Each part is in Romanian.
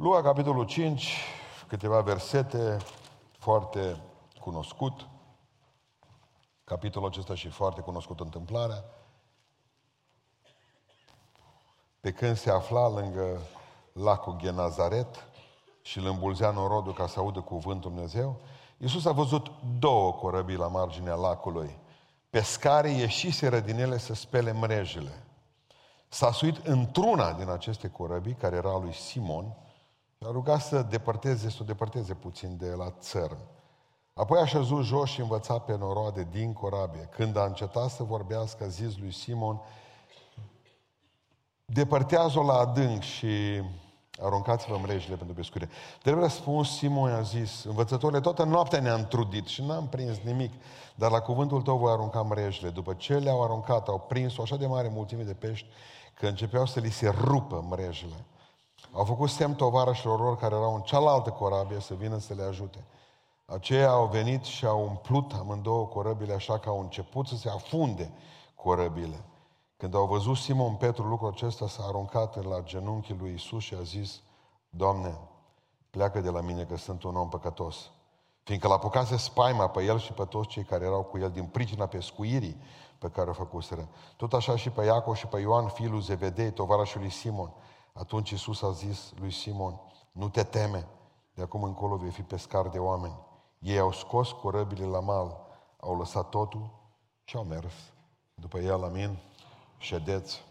Luca, capitolul 5, câteva versete foarte cunoscut. Capitolul acesta și foarte cunoscut întâmplarea. Pe când se afla lângă lacul Genazaret și îl îmbulzea norodul ca să audă cuvântul Dumnezeu, Iisus a văzut două corăbii la marginea lacului. Pescarii ieșiseră din ele să spele mrejele. S-a suit într-una din aceste corăbii, care era lui Simon, și a rugat să depărteze, să o depărteze puțin de la țărm. Apoi a șezut jos și învăța pe noroade din corabie. Când a încetat să vorbească, a zis lui Simon, depărtează-o la adânc și aruncați-vă mrejile pentru pescuire. Trebuie răspuns, Simon a zis, învățătorile, toată noaptea ne-am trudit și n-am prins nimic, dar la cuvântul tău voi arunca mrejile. După ce le-au aruncat, au prins o așa de mare mulțime de pești, că începeau să li se rupă mrejile. Au făcut semn tovarășilor lor care erau în cealaltă corabie să vină să le ajute. Aceia au venit și au umplut amândouă corăbile așa că au început să se afunde corăbile. Când au văzut Simon Petru lucrul acesta, s-a aruncat la genunchii lui Isus și a zis, Doamne, pleacă de la mine că sunt un om păcătos. Fiindcă l-a apucase spaima pe el și pe toți cei care erau cu el din pricina pescuirii pe care o făcuseră. Tot așa și pe Iacov și pe Ioan, fiul lui Zevedei, tovarășul lui Simon. Atunci Isus a zis lui Simon, nu te teme, de acum încolo vei fi pescar de oameni. Ei au scos corăbile la mal, au lăsat totul și au mers după el, amin. Ședeți.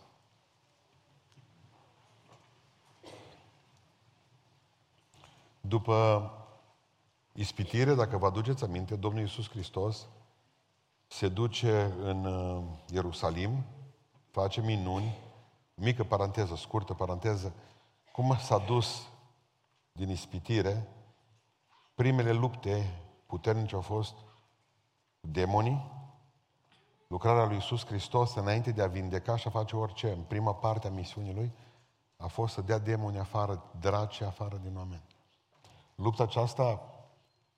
După ispitire, dacă vă aduceți aminte, Domnul Iisus Hristos se duce în uh, Ierusalim, face minuni, mică paranteză, scurtă paranteză, cum s-a dus din ispitire, primele lupte puternice au fost demonii, lucrarea lui Iisus Hristos înainte de a vindeca și a face orice, în prima parte a misiunii lui, a fost să dea demoni afară, draci afară din oameni. Lupta aceasta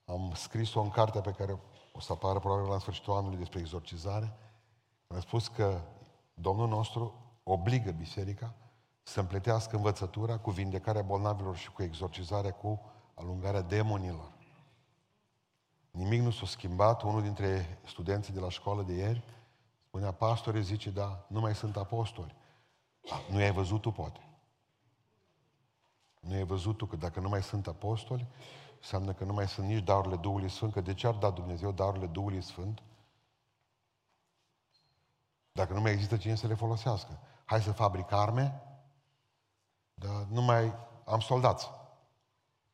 am scris-o în cartea pe care o să apară probabil la sfârșitul anului despre exorcizare. Am spus că Domnul nostru obligă biserica să împletească învățătura cu vindecarea bolnavilor și cu exorcizarea, cu alungarea demonilor. Nimic nu s-a schimbat. Unul dintre studenții de la școală de ieri spunea, pastore, zice, da, nu mai sunt apostoli. Nu i-ai văzut tu, poate. Nu ai văzut tu că dacă nu mai sunt apostoli, înseamnă că nu mai sunt nici darurile Duhului Sfânt, că de ce ar da Dumnezeu darurile Duhului Sfânt? Dacă nu mai există cine să le folosească. Hai să fabric arme, dar nu mai am soldați.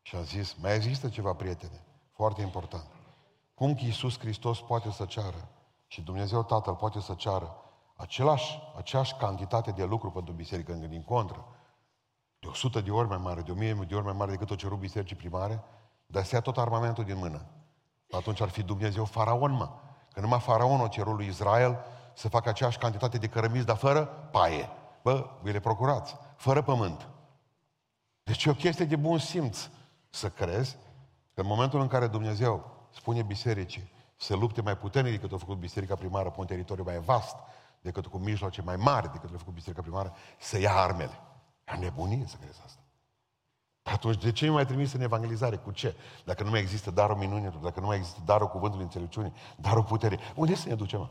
Și a zis, mai există ceva, prietene, foarte important. Cum că Iisus Hristos poate să ceară și Dumnezeu Tatăl poate să ceară același, aceeași cantitate de lucru pentru biserică, din contră, de 100 de ori mai mare, de 1000 de ori mai mare decât o cerut bisericii primare, dar să ia tot armamentul din mână. Atunci ar fi Dumnezeu faraon, mă. Că numai faraon o cerut lui Israel să facă aceeași cantitate de cărămizi, dar fără paie. Bă, vi le procurați. Fără pământ. Deci e o chestie de bun simț să crezi că în momentul în care Dumnezeu spune bisericii să lupte mai puternic decât a făcut biserica primară pe un teritoriu mai vast, decât cu mijloace mai mari decât a făcut biserica primară, să ia armele. E nebunie să crezi asta. Atunci, de ce nu mai trimis în evangelizare? Cu ce? Dacă nu mai există darul minunilor, dacă nu mai există darul cuvântului înțelepciunii, darul puterii, unde să ne ducem?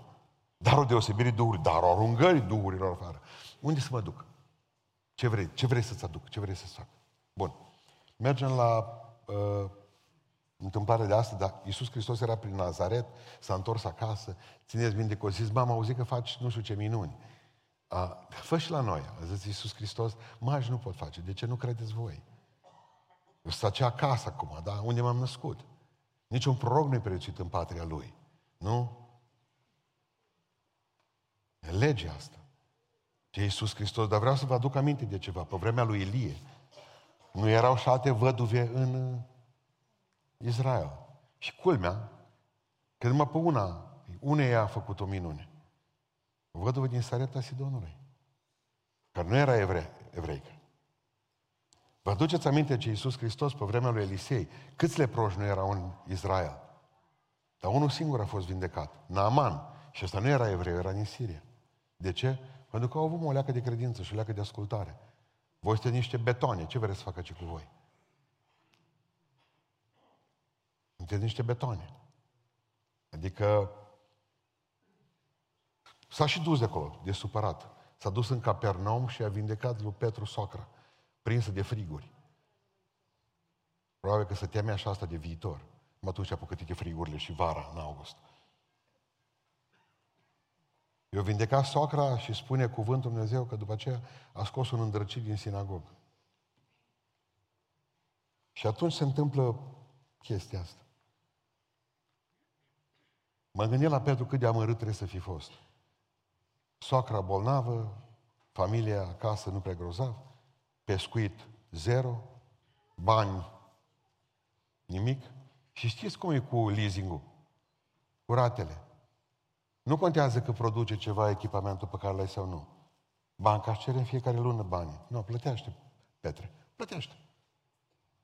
Mă? Darul deosebirii Duhului, darul aruncării Duhurilor afară. Unde să mă duc? Ce vrei? Ce vrei să-ți aduc? Ce vrei să-ți fac? Bun. Mergem la uh, întâmplarea de astăzi, dar Iisus Hristos era prin Nazaret, s-a întors acasă, țineți minte că o zis, mama, auzit că faci nu știu ce minuni. A, fă și la noi, a zis Iisus Hristos, mai nu pot face, de ce nu credeți voi? Eu sunt acasă acum, da? Unde m-am născut? Niciun proroc nu-i prețuit în patria lui. Nu? E legea asta. De Iisus Hristos. Dar vreau să vă aduc aminte de ceva. Pe vremea lui Ilie, nu erau și alte văduve în Israel. Și culmea, că numai pe una, uneia a făcut o minune. O văduvă din Sareta Sidonului. Care nu era evre, evreică. Vă aduceți aminte ce Iisus Hristos pe vremea lui Elisei, câți leproși nu erau în Israel? Dar unul singur a fost vindecat, Naaman. Și ăsta nu era evreu, era din Siria. De ce? Pentru că au avut o leacă de credință și o leacă de ascultare. Voi sunteți niște betoane. Ce vreți să facă ce cu voi? Sunteți niște betoane. Adică s-a și dus de acolo, de supărat. S-a dus în Capernaum și a vindecat lui Petru soacra, prinsă de friguri. Probabil că se teme așa asta de viitor. Mă atunci a pocătit frigurile și vara, în august. Eu vindecat socra și spune cuvântul Dumnezeu că după aceea a scos un îndrăcit din sinagogă. Și atunci se întâmplă chestia asta. Mă gândesc la Petru cât de amărât trebuie să fi fost. Soacra bolnavă, familia acasă nu prea grozav, pescuit zero, bani nimic. Și știți cum e cu leasing-ul? Cu ratele. Nu contează că produce ceva echipamentul pe care l-ai sau nu. Banca își cere în fiecare lună bani. Nu, plătește, Petre. Plătește.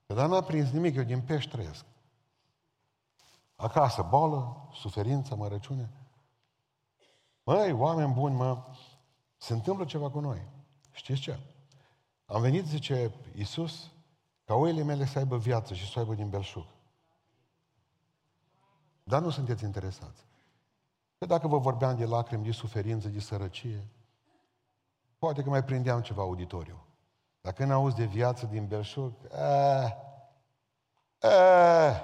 Că dar n-a prins nimic, eu din pești trăiesc. Acasă, boală, suferință, mărăciune. Măi, oameni buni, mă, se întâmplă ceva cu noi. Știți ce? Am venit, zice Iisus, ca oile mele să aibă viață și să aibă din belșug. Dar nu sunteți interesați. Că dacă vă vorbeam de lacrimi, de suferință, de sărăcie, poate că mai prindeam ceva auditoriu. Dacă nu auzi de viață din belșug, eh, eh,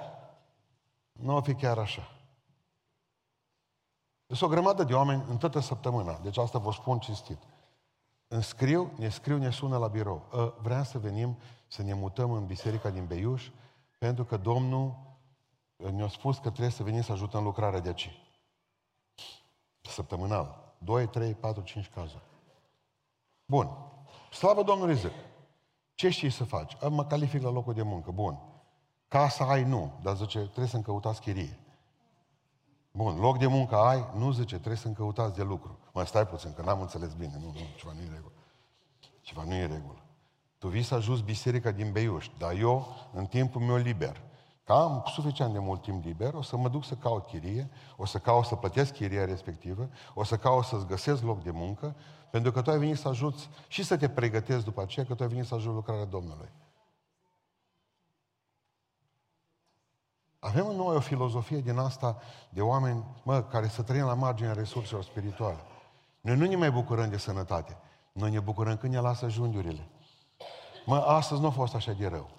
nu o fi chiar așa. Sunt o grămadă de oameni în toată săptămâna, deci asta vă spun cinstit. Îmi scriu, ne scriu, ne sună la birou. Ă, vreau să venim să ne mutăm în biserica din Beiuș, pentru că Domnul ne-a spus că trebuie să venim să ajutăm lucrarea de aici. Săptămânal. 2, 3, 4, 5 cazuri. Bun. Slavă Domnului zic. Ce știi să faci? Mă calific la locul de muncă. Bun. Casa ai, nu. Dar zice, trebuie să-mi căutați chirie. Bun, loc de muncă ai? Nu zice, trebuie să-mi căutați de lucru. Mă, stai puțin, că n-am înțeles bine. Nu, nu, ceva nu e regulă. Ceva nu e regulă. Tu vii să ajuți biserica din Beiuș, dar eu, în timpul meu liber, că am suficient de mult timp liber, o să mă duc să caut chirie, o să caut să plătesc chiria respectivă, o să caut să-ți găsesc loc de muncă, pentru că tu ai venit să ajuți și să te pregătezi după aceea, că tu ai venit să ajuți lucrarea Domnului. Avem în noi o filozofie din asta de oameni, mă, care să trăim la marginea resurselor spirituale. Noi nu ne mai bucurăm de sănătate. Noi ne bucurăm când ne lasă jundiurile. Mă, astăzi nu a fost așa de rău.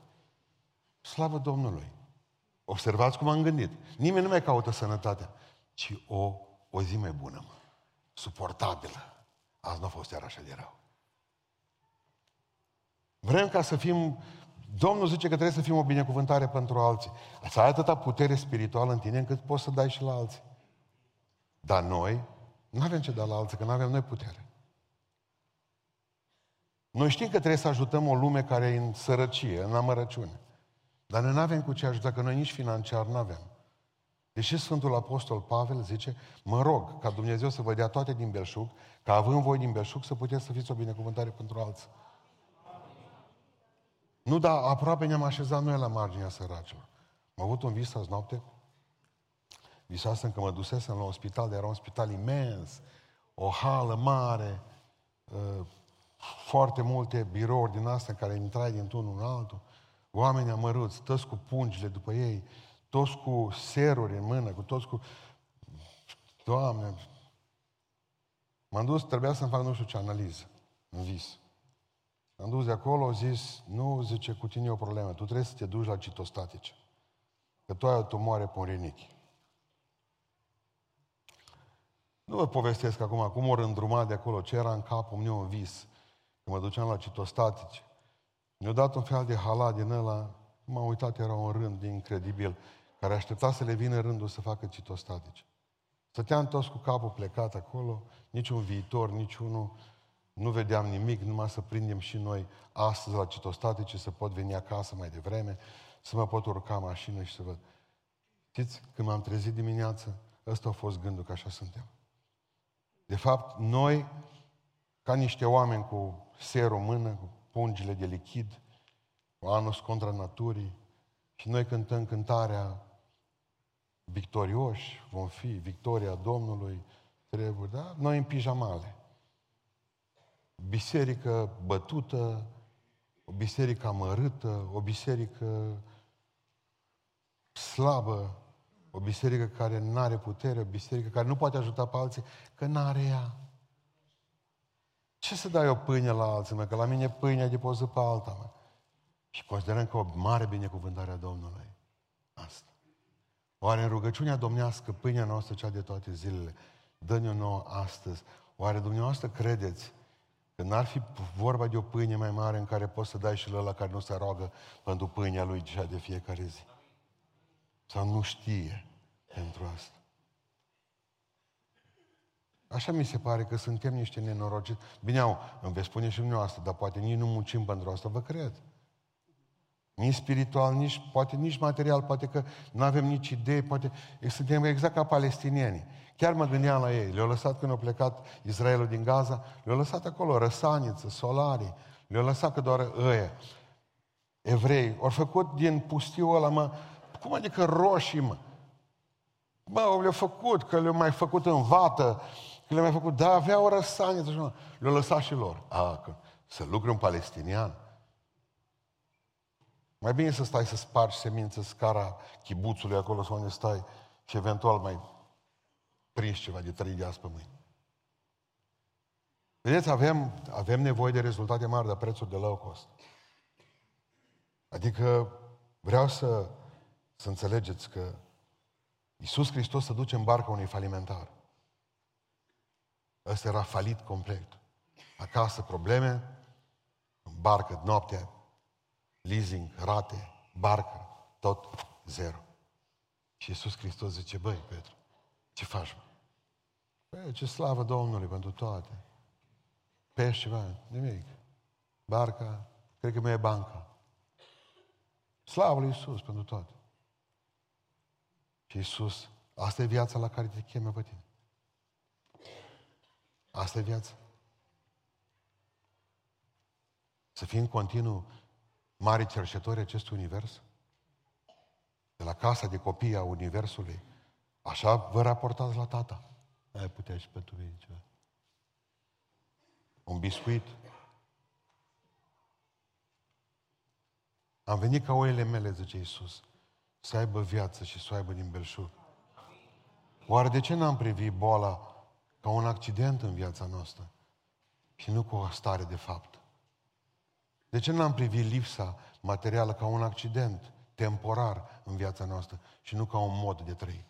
Slavă Domnului! Observați cum am gândit. Nimeni nu mai caută sănătatea, ci o, o zi mai bună, mă. Suportabilă. Azi nu a fost chiar așa de rău. Vrem ca să fim Domnul zice că trebuie să fim o binecuvântare pentru alții. Să ai atâta putere spirituală în tine încât poți să dai și la alții. Dar noi nu avem ce da la alții, că nu avem noi putere. Noi știm că trebuie să ajutăm o lume care e în sărăcie, în amărăciune. Dar noi nu avem cu ce ajuta, că noi nici financiar nu avem. Deși Sfântul Apostol Pavel zice, mă rog ca Dumnezeu să vă dea toate din belșug, ca având voi din belșug să puteți să fiți o binecuvântare pentru alții. Nu, dar aproape ne-am așezat noi la marginea săracilor. Am avut un vis azi noapte. Visasem că mă dusesem la un spital, dar era un spital imens, o hală mare, uh, foarte multe birouri din astea care intrai dintr-unul în altul, oameni amăruți, toți cu pungile după ei, toți cu seruri în mână, cu toți cu... Doamne! M-am dus, trebuia să-mi fac nu știu ce analiză în vis. Am dus de acolo, au zis, nu, zice, cu tine e o problemă, tu trebuie să te duci la citostatice. Că tu ai o tumoare pe rinichi. Nu vă povestesc acum cum ori îndrumat de acolo, ce era în capul meu în vis, când mă duceam la citostatice. Mi-a dat un fel de halat din ăla, m-am uitat, era un rând incredibil, care aștepta să le vină rândul să facă citostatice. Stăteam toți cu capul plecat acolo, niciun viitor, niciunul nu vedeam nimic, numai să prindem și noi astăzi la citostatice, să pot veni acasă mai devreme, să mă pot urca mașină și să văd. Știți, când m-am trezit dimineață, ăsta a fost gândul că așa suntem. De fapt, noi, ca niște oameni cu serul în mână, cu pungile de lichid, cu anus contra naturii, și noi cântăm cântarea victorioși, vom fi, victoria Domnului, trebuie, da? Noi în pijamale biserică bătută, o biserică amărâtă, o biserică slabă, o biserică care nu are putere, o biserică care nu poate ajuta pe alții, că nu are ea. Ce să dai o pâine la alții, mă? Că la mine pâinea de poză pe alta, mă. Și considerăm că o mare binecuvântare a Domnului. Asta. Oare în rugăciunea domnească, pâinea noastră, cea de toate zilele, dă-ne-o nouă astăzi. Oare dumneavoastră credeți că n-ar fi vorba de o pâine mai mare în care poți să dai și la care nu se roagă pentru pâinea lui cea de fiecare zi? Sau nu știe pentru asta? Așa mi se pare că suntem niște nenorociți. Bine, au, îmi veți spune și dumneavoastră, dar poate nici nu muncim pentru asta, vă cred. Nici spiritual, nici, poate nici material, poate că nu avem nici idei, poate suntem exact ca palestinienii. Chiar mă gândeam la ei. Le-au lăsat când au plecat Israelul din Gaza, le-au lăsat acolo răsaniță, solarii, le-au lăsat că doar ăia. Evrei, au făcut din pustiul ăla, mă, cum adică roșii, mă? Bă, le-au făcut, că le-au mai făcut în vată, că le-au mai făcut, da, aveau o răsaniță, așa, le-au lăsat și lor. A, că să lucre un palestinian, mai bine să stai să spargi semință scara chibuțului acolo sau unde stai și eventual mai prinzi ceva de trei de azi pe mâine. Vedeți, avem, avem nevoie de rezultate mari, de prețuri de low cost. Adică vreau să, să înțelegeți că Iisus Hristos se duce în barca unui falimentar. Ăsta era falit complet. Acasă probleme, în barcă noaptea, leasing, rate, barcă, tot zero. Și Iisus Hristos zice, băi, Petru, ce faci, mă? Păi, ce slavă Domnului pentru toate. Pești ceva, nimic. Barca, cred că mai e banca. Slavă lui Iisus pentru toate. Și Iisus, asta e viața la care te cheme pe tine. Asta e viața. Să fii în continuu mari cercetători acestui univers? De la casa de copii a universului. Așa vă raportați la tata. Ai putea și pentru mine ceva. Un biscuit. Am venit ca oile mele, zice Iisus, să aibă viață și să o aibă din belșug. Oare de ce n-am privit boala ca un accident în viața noastră și nu ca o stare de fapt? De ce n-am privit lipsa materială ca un accident temporar în viața noastră și nu ca un mod de trăi?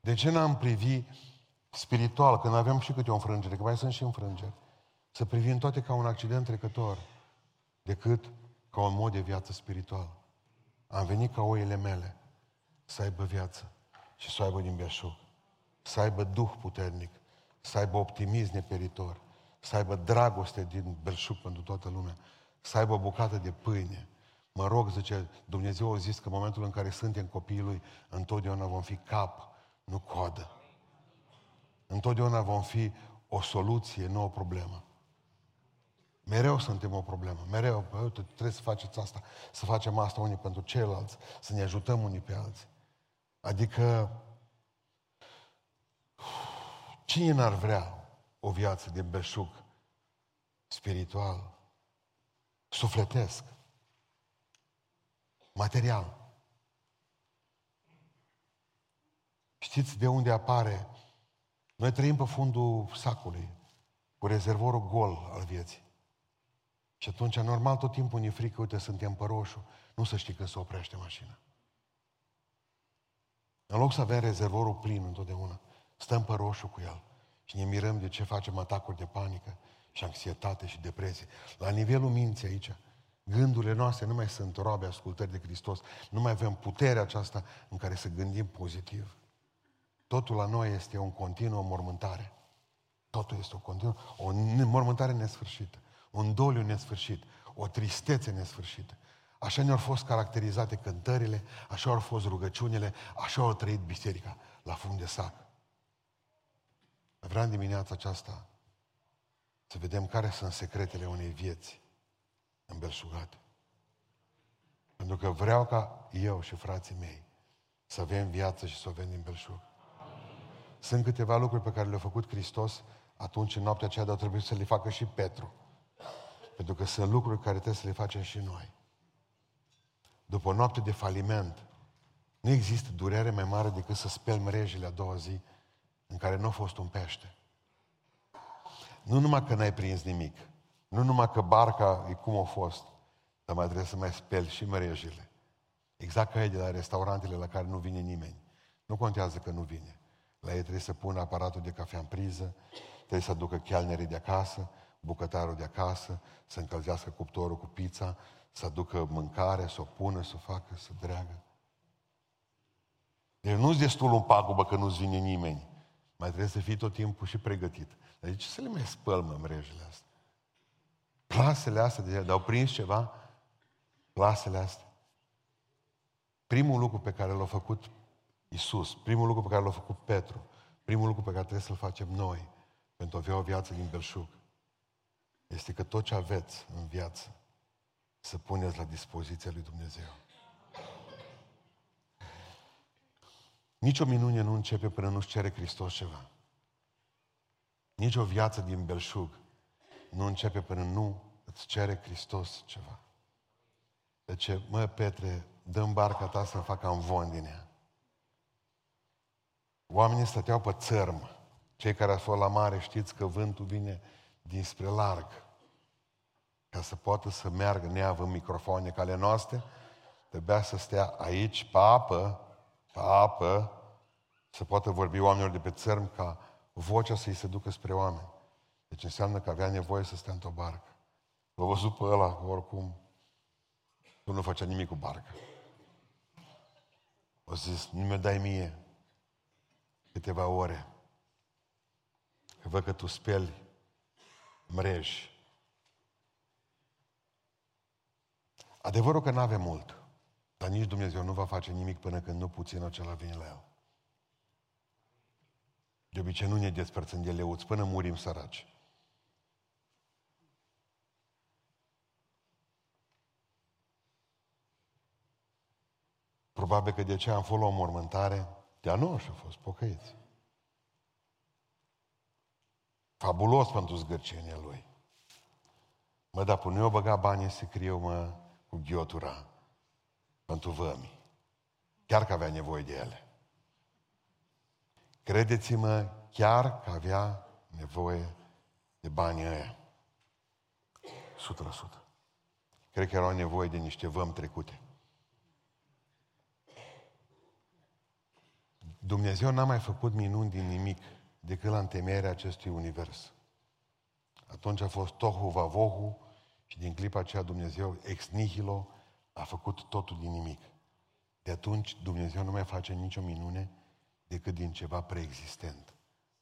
De ce n-am privit spiritual, când avem și câte o înfrângere, că mai sunt și înfrângeri, să privim toate ca un accident trecător, decât ca un mod de viață spiritual? Am venit ca oile mele să aibă viață și să aibă din beșug, să aibă duh puternic, să aibă optimism neperitor, să aibă dragoste din belșug pentru toată lumea, să aibă o bucată de pâine. Mă rog, zice, Dumnezeu a zis că în momentul în care suntem copiii Lui, întotdeauna vom fi cap, nu coadă. Întotdeauna vom fi o soluție, nu o problemă. Mereu suntem o problemă, mereu, bă, uite, trebuie să faceți asta, să facem asta unii pentru ceilalți, să ne ajutăm unii pe alții. Adică, cine n-ar vrea o viață de beșug spiritual, sufletesc, material. Știți de unde apare? Noi trăim pe fundul sacului, cu rezervorul gol al vieții. Și atunci, normal, tot timpul ne frică, uite, suntem pe roșu, nu să știi când se oprește mașina. În loc să avem rezervorul plin întotdeauna, stăm pe roșu cu el și ne mirăm de ce facem atacuri de panică și anxietate și depresie. La nivelul minții aici, gândurile noastre nu mai sunt roabe ascultări de Hristos, nu mai avem puterea aceasta în care să gândim pozitiv. Totul la noi este o continuă mormântare. Totul este o continuă, o mormântare nesfârșită, un doliu nesfârșit, o tristețe nesfârșită. Așa ne-au fost caracterizate cântările, așa au fost rugăciunile, așa au trăit biserica la fund de sac. Vreau în dimineața aceasta să vedem care sunt secretele unei vieți îmbelșugate. Pentru că vreau ca eu și frații mei să avem viață și să o avem din belșug. Sunt câteva lucruri pe care le-a făcut Hristos atunci în noaptea aceea, dar trebuie să le facă și Petru. Pentru că sunt lucruri care trebuie să le facem și noi. După o noapte de faliment, Nu există durere mai mare decât să speli mrejile a doua zi în care nu a fost un pește. Nu numai că n-ai prins nimic, nu numai că barca e cum a fost, dar mai trebuie să mai speli și mrejile. Exact ca e de la restaurantele la care nu vine nimeni. Nu contează că nu vine. La ei trebuie să pună aparatul de cafea în priză, trebuie să aducă chelnerii de acasă, bucătarul de acasă, să încălzească cuptorul cu pizza, să aducă mâncare, să o pună, să o facă, să dreagă. Deci nu-ți destul un pagubă că nu-ți vine nimeni. Mai trebuie să fii tot timpul și pregătit. Dar de ce să le mai spăl, mă, mrejele astea? Plasele astea, de dar au prins ceva? Plasele astea. Primul lucru pe care l-a făcut Isus, primul lucru pe care l-a făcut Petru, primul lucru pe care trebuie să-l facem noi pentru a avea o viață din belșug, este că tot ce aveți în viață să puneți la dispoziția lui Dumnezeu. Nici o minune nu începe până nu-și cere Hristos ceva. Nici o viață din belșug nu începe până nu îți cere Hristos ceva. Deci, mă, Petre, dăm barca ta să facă amvon din ea. Oamenii stăteau pe țărm. Cei care au fost la mare știți că vântul vine dinspre larg. Ca să poată să meargă neavând microfoane ca ale noastre, trebuia să stea aici, pe apă, pe apă, să poată vorbi oamenilor de pe țărm ca vocea să-i se ducă spre oameni. Deci înseamnă că avea nevoie să stea într-o barcă. L-a văzut pe ăla, oricum, tu nu făcea nimic cu barca. O zis, nu mi-o dai mie câteva ore. Că văd că tu speli mreji. Adevărul că nu avem mult, dar nici Dumnezeu nu va face nimic până când nu puțin acela vine la el. De obicei nu ne despărțim de leuți până murim săraci. Probabil că de ce am fost la o mormântare, de-a nu și-a fost pocăiți. Fabulos pentru zgârcenia lui. Mă, dar până eu băga banii să criu, mă, cu ghiotura pentru vămi. Chiar că avea nevoie de ele. Credeți-mă, chiar că avea nevoie de banii ăia. 100%. Cred că erau nevoie de niște vămi trecute. Dumnezeu n-a mai făcut minuni din nimic decât la întemeierea acestui univers. Atunci a fost tohu vavohu și din clipa aceea Dumnezeu ex nihilo a făcut totul din nimic. De atunci Dumnezeu nu mai face nicio minune decât din ceva preexistent,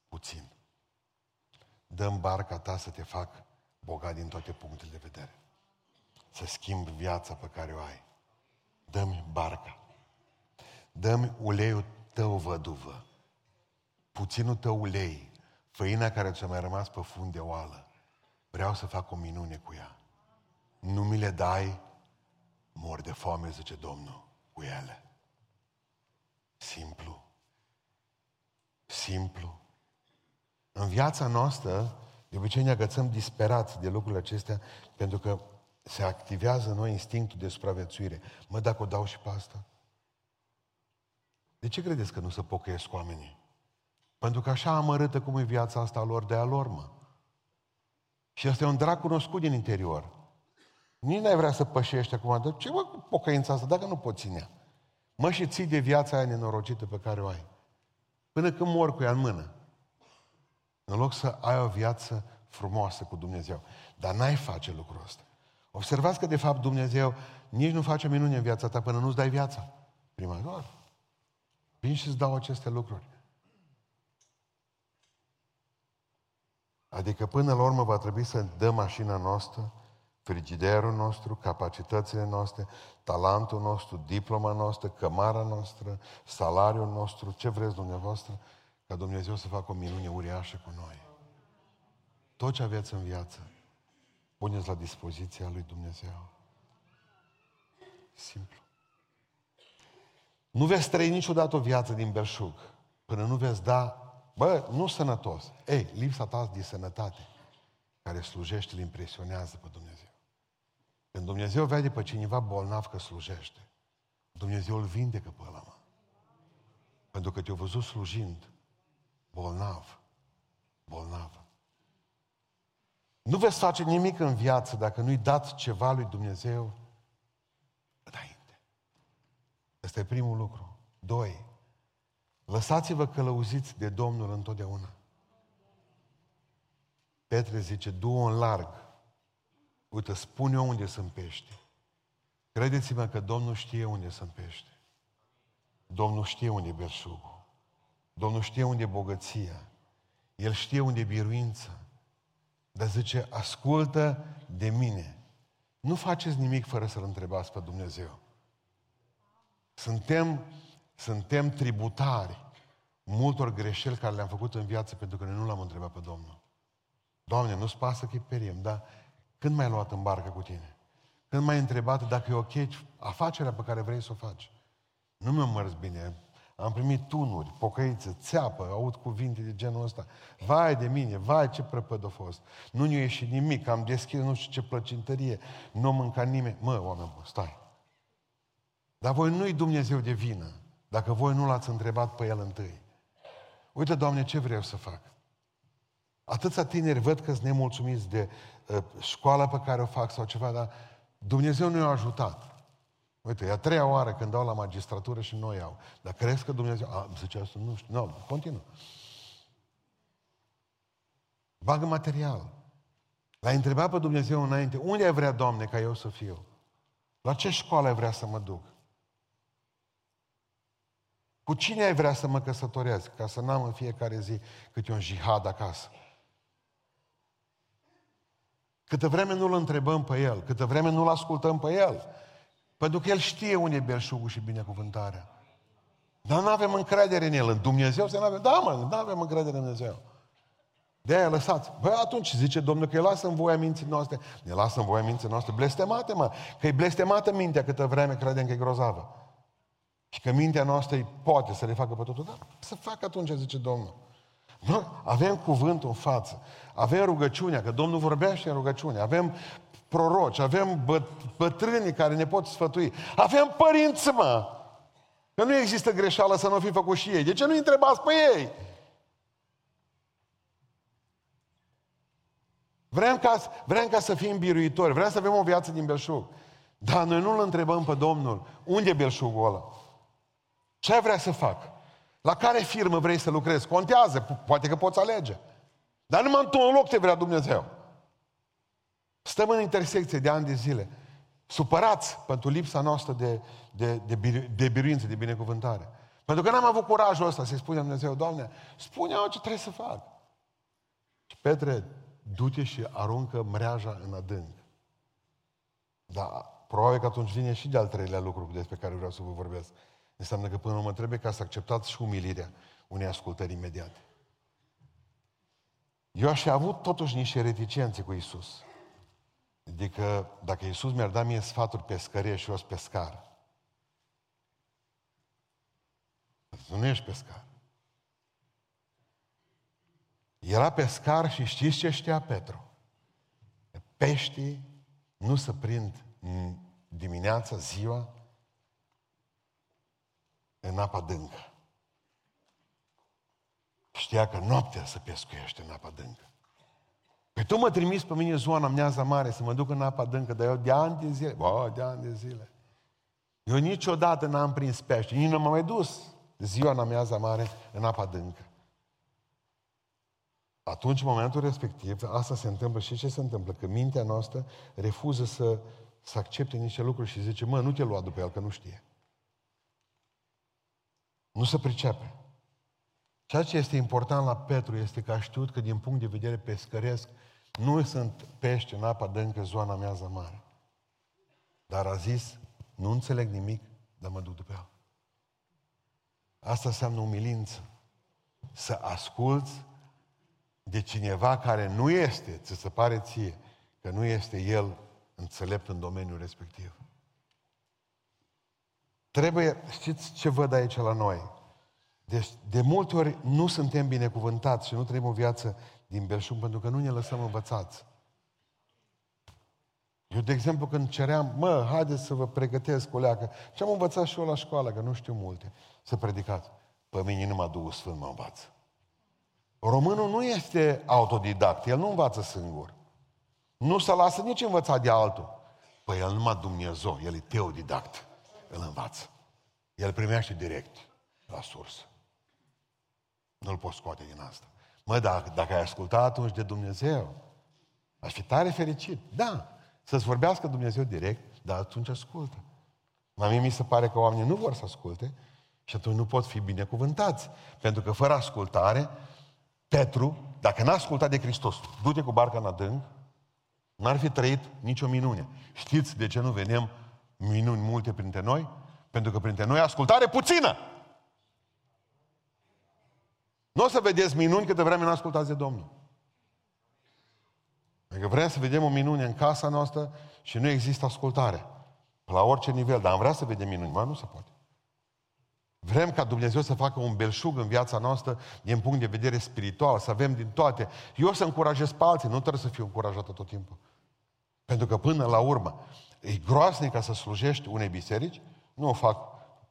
puțin. Dăm barca ta să te fac bogat din toate punctele de vedere. Să schimb viața pe care o ai. Dă-mi barca. Dă-mi uleiul tău, văduvă. Puținul tău ulei. Făina care ți-a mai rămas pe fund de oală. Vreau să fac o minune cu ea. Nu mi le dai, mor de foame, zice Domnul, cu ele. Simplu simplu. În viața noastră, de obicei ne agățăm disperați de lucrurile acestea, pentru că se activează în noi instinctul de supraviețuire. Mă, dacă o dau și pe asta? De ce credeți că nu se pocăiesc oamenii? Pentru că așa amărâtă cum e viața asta lor de a lor, mă. Și asta e un drac cunoscut din interior. Nici n-ai vrea să pășești acum, dar ce mă cu pocăința asta, dacă nu poți ținea? Mă și ții de viața aia nenorocită pe care o ai. Până când mor cu ea în mână. În loc să ai o viață frumoasă cu Dumnezeu. Dar n-ai face lucrul ăsta. Observați că, de fapt, Dumnezeu nici nu face minune în viața ta până nu-ți dai viața. Prima doar. Vin și îți dau aceste lucruri. Adică până la urmă va trebui să dăm mașina noastră frigiderul nostru, capacitățile noastre, talentul nostru, diploma noastră, cămara noastră, salariul nostru, ce vreți dumneavoastră, ca Dumnezeu să facă o minune uriașă cu noi. Tot ce aveți în viață, puneți la dispoziția lui Dumnezeu. Simplu. Nu veți trăi niciodată o viață din belșug până nu veți da, bă, nu sănătos. Ei, lipsa ta de sănătate care slujește, îl impresionează pe Dumnezeu. Când Dumnezeu vede pe cineva bolnav că slujește, Dumnezeu îl vindecă pe ăla, mă. Pentru că te-a văzut slujind bolnav, bolnav. Nu veți face nimic în viață dacă nu-i dați ceva lui Dumnezeu înainte. Ăsta e primul lucru. Doi, lăsați-vă călăuziți de Domnul întotdeauna. Petre zice, du-o în larg. Uite, spun eu unde sunt pește. Credeți-mă că Domnul știe unde sunt pește. Domnul știe unde e belșugul. Domnul știe unde e bogăția. El știe unde e biruința. Dar zice, ascultă de mine. Nu faceți nimic fără să-L întrebați pe Dumnezeu. Suntem, suntem tributari multor greșeli care le-am făcut în viață pentru că noi nu l-am întrebat pe Domnul. Doamne, nu-ți pasă că perim, dar când m-ai luat în barcă cu tine? Când m-ai întrebat dacă e ok afacerea pe care vrei să o faci? Nu mi-a mers bine. Am primit tunuri, pocăiță, țeapă, aud cuvinte de genul ăsta. Vai de mine, vai ce prăpăd a fost. Nu ne-a ieșit nimic, am deschis nu știu ce plăcintărie, nu mânca nimeni. Mă, oameni buni, stai. Dar voi nu-i Dumnezeu de vină, dacă voi nu l-ați întrebat pe El întâi. Uite, Doamne, ce vreau să fac? Atâția tineri văd că sunt nemulțumiți de uh, școala pe care o fac sau ceva, dar Dumnezeu nu i-a ajutat. Uite, e a treia oară când dau la magistratură și nu o iau. Dar crezi că Dumnezeu... A, zice asta, nu știu. Nu, no, continuă. Bagă material. L-a întrebat pe Dumnezeu înainte, unde ai vrea, Doamne, ca eu să fiu? La ce școală ai vrea să mă duc? Cu cine ai vrea să mă căsătoresc, ca să n-am în fiecare zi câte un jihad acasă? Câtă vreme nu-L întrebăm pe El, câtă vreme nu-L ascultăm pe El, pentru că El știe unde e belșugul și binecuvântarea. Dar nu avem încredere în El, în Dumnezeu să nu avem. Da, mă, nu avem încredere în Dumnezeu. De aia lăsați. Băi, atunci zice Domnul că îi lasă în voia minții noastre. Ne lasă în voia minții noastre. Blestemate, mă. Că e blestemată mintea câtă vreme credem că e grozavă. Și că mintea noastră îi poate să le facă pe totul. Dar să facă atunci, zice Domnul. Bă, avem cuvântul în față. Avem rugăciunea, că Domnul vorbește în rugăciune. Avem proroci, avem bă, bătrâni care ne pot sfătui. Avem părinți, mă! Că nu există greșeală să nu fi făcut și ei. De ce nu întrebați pe ei? Vrem ca, vrem ca să fim biruitori, vrem să avem o viață din belșug. Dar noi nu-L întrebăm pe Domnul, unde e belșugul ăla? Ce vrea să fac? La care firmă vrei să lucrezi? Contează, poate că poți alege. Dar numai într-un loc te vrea Dumnezeu. Stăm în intersecție de ani de zile, supărați pentru lipsa noastră de, de, de, de biruință, de binecuvântare. Pentru că n-am avut curajul ăsta să-i spunem Dumnezeu, Doamne, spune-o ce trebuie să fac. Și Petre, du-te și aruncă mreaja în adânc. Dar probabil că atunci vine și de-al treilea lucru despre care vreau să vă vorbesc. Înseamnă că până la urmă trebuie ca să acceptați și umilirea unei ascultări imediate. Eu aș fi avut totuși niște reticențe cu Isus. Adică dacă Isus mi-ar da mie sfaturi pescărie și eu sunt pescar. Nu ești pescar. Era pescar și știți ce știa Petru? Peștii nu se prind dimineața, ziua, în apa dâncă. Știa că noaptea se pescuiește în apa dâncă. Păi tu mă trimis pe mine ziua în amneaza mare să mă duc în apa dâncă, dar eu de ani de zile, bă, de ani de zile. Eu niciodată n-am prins pește, nici nu m-am mai dus ziua în amiaza mare în apa dâncă. Atunci, în momentul respectiv, asta se întâmplă și ce se întâmplă? Că mintea noastră refuză să, să accepte niște lucruri și zice, mă, nu te lua după el, că nu știe. Nu se pricepe. Ceea ce este important la Petru este că a știut că din punct de vedere pescăresc nu sunt pești în apa dâncă zona mează mare. Dar a zis, nu înțeleg nimic, dar mă duc după el. Asta înseamnă umilință. Să asculți de cineva care nu este, ți se pare ție, că nu este el înțelept în domeniul respectiv. Trebuie, știți ce văd aici la noi? Deci, de multe ori nu suntem binecuvântați și nu trăim o viață din belșug pentru că nu ne lăsăm învățați. Eu, de exemplu, când ceream, mă, haideți să vă pregătesc o leacă, ce am învățat și eu la școală, că nu știu multe, să predicați. Pe mine numai Duhul Sfânt mă învață. Românul nu este autodidact, el nu învață singur. Nu se lasă nici învățat de altul. Păi el numai Dumnezeu, el e teodidact, îl învață. El primește direct la sursă. Nu-l poți scoate din asta. Mă, dacă, dacă ai ascultat atunci de Dumnezeu, aș fi tare fericit. Da, să-ți vorbească Dumnezeu direct, dar atunci ascultă. La mie mi se pare că oamenii nu vor să asculte și atunci nu pot fi binecuvântați. Pentru că fără ascultare, Petru, dacă n-a ascultat de Hristos, du-te cu barca în adânc, n-ar fi trăit nicio minune. Știți de ce nu vedem minuni multe printre noi? Pentru că printre noi ascultare puțină. Nu o să vedeți minuni câte vreme nu ascultați de Domnul. Adică vrem să vedem o minune în casa noastră și nu există ascultare. La orice nivel, dar am vrea să vedem minuni, mai nu se poate. Vrem ca Dumnezeu să facă un belșug în viața noastră din punct de vedere spiritual, să avem din toate. Eu să încurajez pe alții, nu trebuie să fiu încurajată tot timpul. Pentru că până la urmă, e groasnic ca să slujești unei biserici, nu o fac,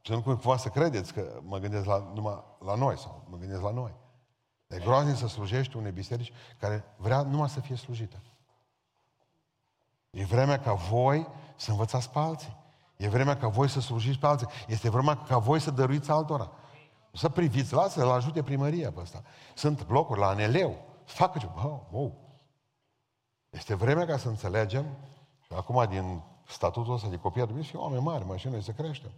să nu cumva să credeți că mă gândesc la, numai la noi sau mă gândesc la noi. E groaznic să slujești unei biserici care vrea numai să fie slujită. E vremea ca voi să învățați pe alții. E vremea ca voi să slujiți pe alții. Este vremea ca voi să dăruiți altora. Să priviți, lasă, la ajute primăria pe ăsta. Sunt locuri la aneleu. Facă ce... Oh, oh. Este vremea ca să înțelegem acum din statutul ăsta de copii trebuie să fie oameni mari, mă, și noi să creștem.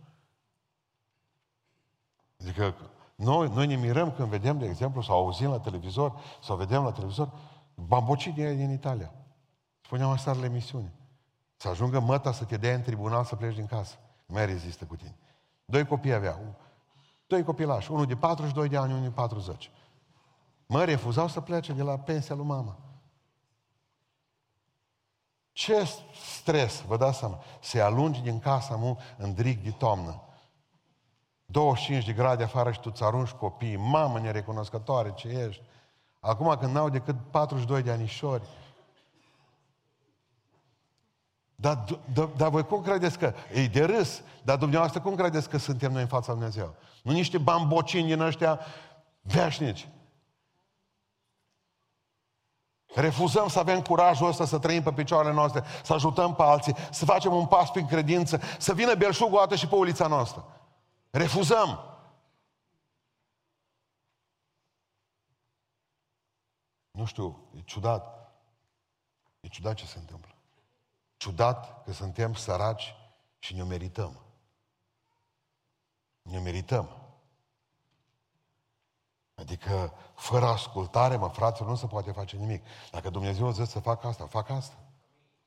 Adică noi, noi ne mirăm când vedem, de exemplu, sau auzim la televizor, sau vedem la televizor, bambocii din, din Italia. Spuneam asta la emisiune. Să ajungă măta să te dea în tribunal să pleci din casă. Nu mai rezistă cu tine. Doi copii avea. Doi copilași. Unul de 42 de ani, unul de 40. Mă refuzau să plece de la pensia lui mama. Ce stres, vă dați seama, se alungi din casa mu în drig de toamnă. 25 de grade afară și tu ți arunci copiii, mamă nerecunoscătoare ce ești. Acum când n-au decât 42 de anișori, dar, dar, dar voi cum credeți că e de râs? Dar dumneavoastră cum credeți că suntem noi în fața Lui Dumnezeu? Nu niște bambocini din ăștia veșnici. Refuzăm să avem curajul ăsta să trăim pe picioarele noastre, să ajutăm pe alții, să facem un pas prin credință, să vină belșugul o și pe ulița noastră. Refuzăm. Nu știu, e ciudat. E ciudat ce se întâmplă. Ciudat că suntem săraci și ne merităm. Ne merităm. Adică, fără ascultare, mă, fraților, nu se poate face nimic. Dacă Dumnezeu zice să fac asta, fac asta.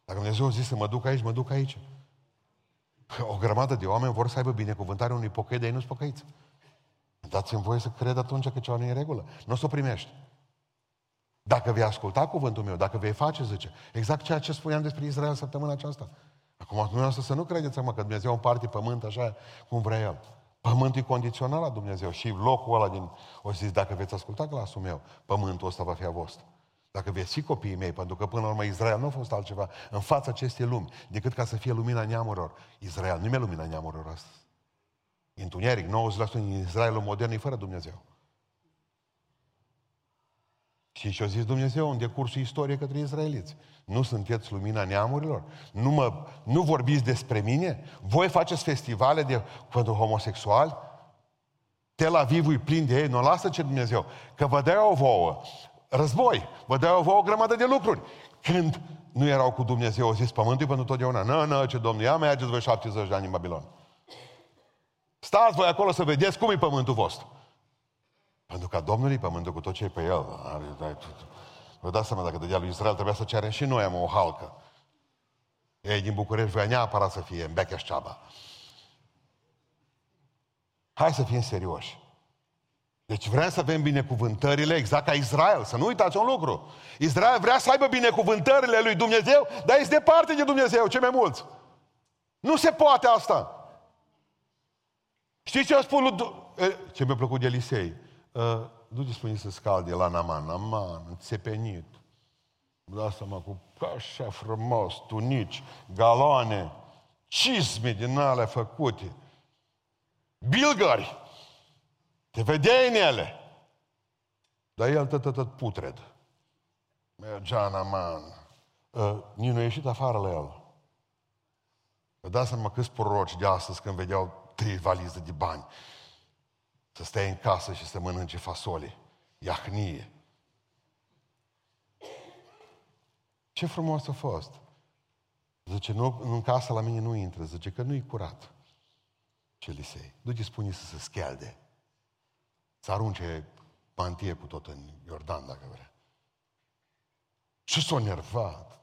Dacă Dumnezeu zice să mă duc aici, mă duc aici. O grămadă de oameni vor să aibă binecuvântarea unui pocăit, dar ei nu-s pocăiți. Dați-mi voie să cred atunci că ceva nu e în regulă. Nu o să o primești. Dacă vei asculta cuvântul meu, dacă vei face, zice, exact ceea ce spuneam despre Israel săptămâna aceasta. Acum, dumneavoastră să nu credeți acum că Dumnezeu împarte pământ așa cum vrea El. Pământul e condiționat la Dumnezeu și locul ăla din... O să zis, dacă veți asculta glasul meu, pământul ăsta va fi a vostru. Dacă veți fi copiii mei, pentru că până la urmă Israel nu a fost altceva în fața acestei lumi, decât ca să fie lumina neamurilor. Israel nu e lumina neamurilor astăzi. Întuneric, 90% din Israelul modern e fără Dumnezeu. Și ce a zis Dumnezeu în decursul istoriei către izraeliți? Nu sunteți lumina neamurilor? Nu, mă, nu vorbiți despre mine? Voi faceți festivale de, pentru homosexuali? Tel Avivul e plin de ei, nu lasă ce Dumnezeu. Că vă dea o vouă război, vă dea o vouă o grămadă de lucruri. Când nu erau cu Dumnezeu, au zis pământul pentru totdeauna. Nu, nu, ce Domnul, ia mergeți voi 70 de ani în Babilon. Stați voi acolo să vedeți cum e pământul vostru. Pentru că Domnul e pământul cu tot ce e pe el. Vă dați seama, dacă dădea lui Israel, trebuia să cerem și noi am o halcă. Ei din București voia neapărat să fie în Becheș Ceaba. Hai să fim serioși. Deci vrem să avem binecuvântările exact ca Israel. Să nu uitați un lucru. Israel vrea să aibă binecuvântările lui Dumnezeu, dar este departe de Dumnezeu, ce mai mulți. Nu se poate asta. Știți ce a spus lui... Ce mi-a plăcut de Elisei? Uh, du-te spune să scalde la Naman. Naman, înțepenit. Lasă-mă cu așa frumos, tunici, galoane, cizme din alea făcute. Bilgari. Te vedeai în ele. Dar el tot, tot, tot putred. Mergea în aman. Uh, Ninu a ieșit afară la el. Vă dați seama câți proroci de astăzi când vedeau trei valize de bani să stai în casă și să mănânce fasole. Iahnie. Ce frumos a fost. Zice, nu, în casă la mine nu intră. Zice că nu-i curat. Ce lisei. Du-te spune să se schelde. Să arunce pantie cu tot în Iordan, dacă vrea. Și s-a nervat.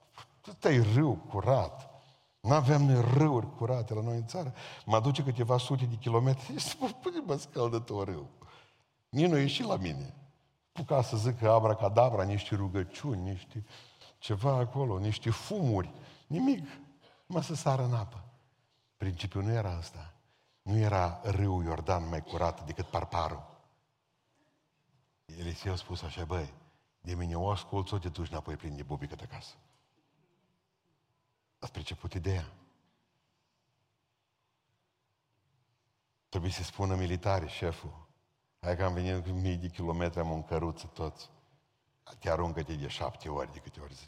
Ăsta e râu curat. Nu avem noi râuri curate la noi în țară. Mă duce câteva sute de kilometri și spune, pune mă scaldă tot râu. Nici nu ieși la mine. Ca să zic că abracadabra, niște rugăciuni, niște ceva acolo, niște fumuri, nimic. Mă să sară în apă. Principiul nu era asta. Nu era râul Iordan mai curat decât parparul. Eliseu a spus așa, băi, de mine o ascult, o te duci înapoi prin de bubică de acasă. Ați priceput ideea? Trebuie să spună militarii, șeful. Hai că am venit cu mii de kilometri, am un căruță toți. Te aruncă-te de șapte ori, de câte ori.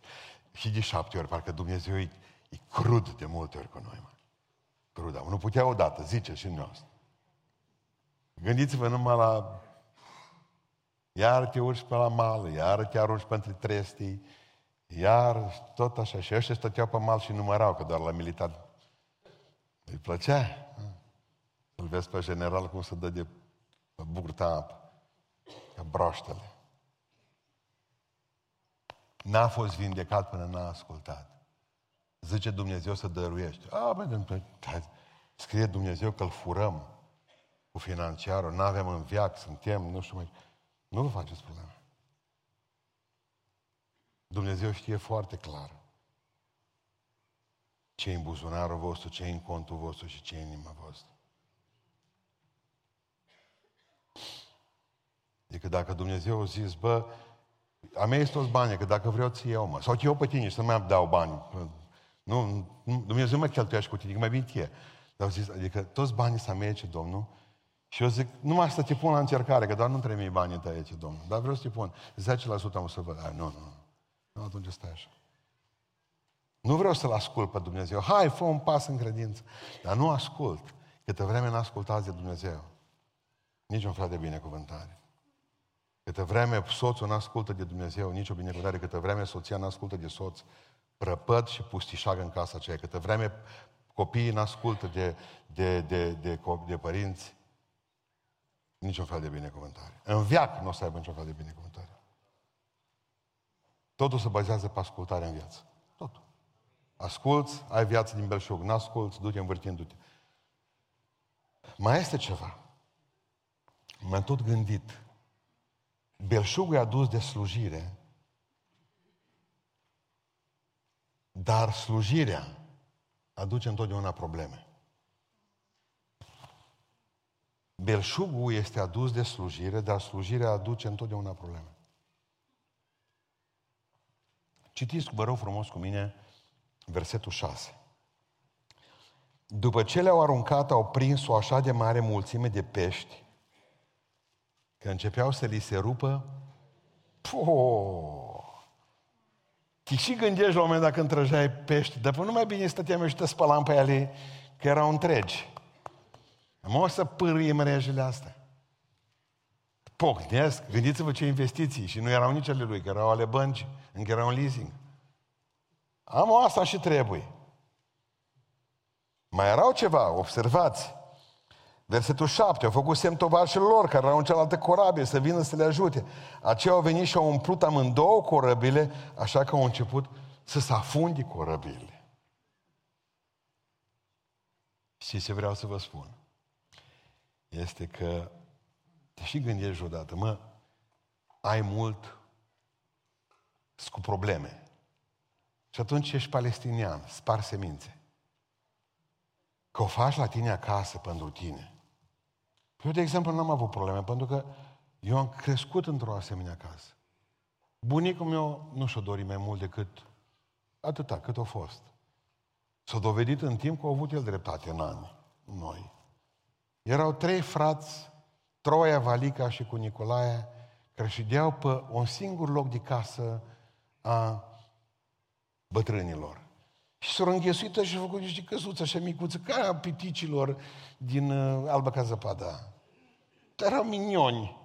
Și de șapte ori, parcă Dumnezeu e, e crud de multe ori cu noi, mă. Crud, dar nu putea odată, zice și noi. Gândiți-vă numai la... Iar te urci pe la mal, iar te arunci pe între trestii, iar tot așa. Și ăștia stăteau pe mal și numărau, că doar la militar îi plăcea. Îl vezi pe general cum se dă de burta apă, ca broaștele. N-a fost vindecat până n-a ascultat. Zice Dumnezeu să dăruiește. A, bă, scrie Dumnezeu că îl furăm cu financiarul, nu avem în viac, suntem, nu știu mai... Nu vă faceți probleme. Dumnezeu știe foarte clar ce e în buzunarul vostru, ce e în contul vostru și ce e în inima voastră. Adică dacă Dumnezeu a zis, bă, a mea este toți banii, că dacă vreau ți iau, mă. Sau te iau pe tine și să mai dau bani. Nu, nu Dumnezeu nu mă cheltuiește cu tine, că mai bine tie. Dar au zis, adică toți banii să mei, ce Domnul, și eu zic, numai să te pun la încercare, că doar nu trebuie banii tăi, ce Domnul. Dar vreau să te pun 10% am să văd. nu, nu, nu. Nu, atunci stai așa. Nu vreau să-L ascult pe Dumnezeu. Hai, fă un pas în credință. Dar nu ascult. Câte vreme n-ascultați de Dumnezeu. Nici un fel de binecuvântare. Câte vreme soțul nu ascultă de Dumnezeu, nici o binecuvântare. Câte vreme soția nu ascultă de soț, prăpăd și pustișagă în casa aceea. Câte vreme copiii nu ascultă de, de, de, de, de, de părinți, niciun fel de binecuvântare. În viac nu o să aibă niciun fel de binecuvântare. Totul se bazează pe ascultare în viață. Totul. Asculți, ai viață din belșug. N-asculți, du-te învârtindu-te. Mai este ceva. M-am tot gândit. Belșugul e adus de slujire, dar slujirea aduce întotdeauna probleme. Belșugul este adus de slujire, dar slujirea aduce întotdeauna probleme. Citiți, vă rog frumos cu mine, versetul 6. După ce le-au aruncat, au prins o așa de mare mulțime de pești, că începeau să li se rupă, po, Te și gândești la un moment dat când trăgeai pești, dar nu mai bine stăteam eu și te spălam pe ele, că erau întregi. Am o să pârâie mrejele astea. Pocnesc, gândiți-vă ce investiții. Și nu erau nici ale lui, că erau ale bănci, încă erau în leasing. Am asta și trebuie. Mai erau ceva, observați. Versetul 7, au făcut semn tovarșilor lor care erau în cealaltă corabie să vină să le ajute. Aceia au venit și au umplut amândouă corăbile, așa că au început să se afunde corăbile. Și ce vreau să vă spun? Este că te și gândești odată, mă, ai mult cu probleme. Și atunci ești palestinian, spar semințe. Că o faci la tine acasă pentru tine. Eu, de exemplu, n-am avut probleme, pentru că eu am crescut într-o asemenea casă. Bunicul meu nu și-a dorit mai mult decât atâta, cât a fost. S-a dovedit în timp că a avut el dreptate în ani, noi. Erau trei frați Croia, Valica și cu Nicolae, care ședeau pe un singur loc de casă a bătrânilor. Și s-au înghesuit și au făcut niște căsuțe așa micuțe, ca a piticilor din uh, Alba ca zăpada. Erau minioni.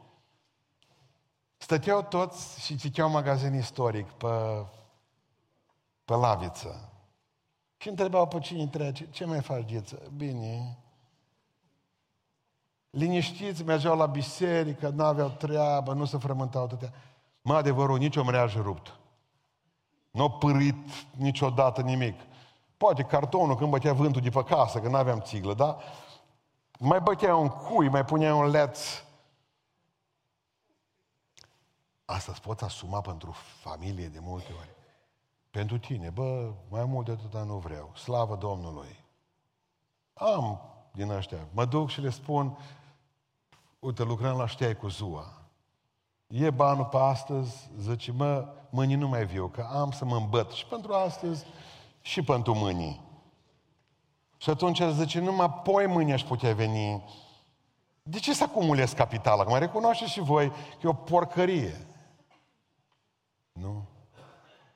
Stăteau toți și citeau magazin istoric pe, pe laviță. Și întrebau pe cine trece, ce mai faci, gheță? Bine. Liniștiți, mergeau la biserică, nu aveau treabă, nu se frământau toate. Mă, adevărul, nici o mreajă rupt. Nu a pârit niciodată nimic. Poate cartonul când bătea vântul de pe casă, că nu aveam țiglă, da? Mai bătea un cui, mai punea un leț. Asta îți poți asuma pentru familie de multe ori. Pentru tine, bă, mai mult de atâta nu vreau. Slavă Domnului. Am din ăștia. Mă duc și le spun, uite, lucrăm la știai cu zua. E banul pe astăzi, zice, mă, mâine nu mai viu, că am să mă îmbăt și pentru astăzi și pentru mâini. Și atunci el zice, numai poi mâine aș putea veni. De ce să acumulez capitala? Că mă recunoaște și voi că e o porcărie. Nu?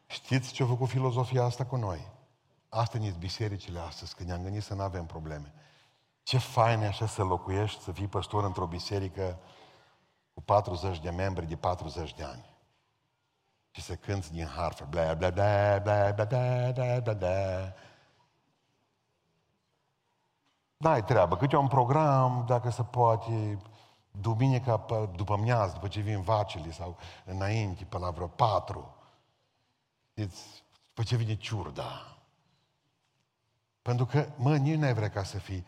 Știți ce a făcut filozofia asta cu noi? Asta ne bisericile astăzi, când ne-am gândit să nu avem probleme. Ce fain e așa să locuiești, să fii păstor într-o biserică cu 40 de membri de 40 de ani. Și să cânți din harfă, bla bla bla bla bla bla bla bla bla. N-ai treabă, câte un program, dacă se poate, duminica după miaz, după ce vin vacile sau înainte, pe la vreo patru. Știți, după ce vine ciurda. Pentru că, mă, nici n-ai vrea ca să fii.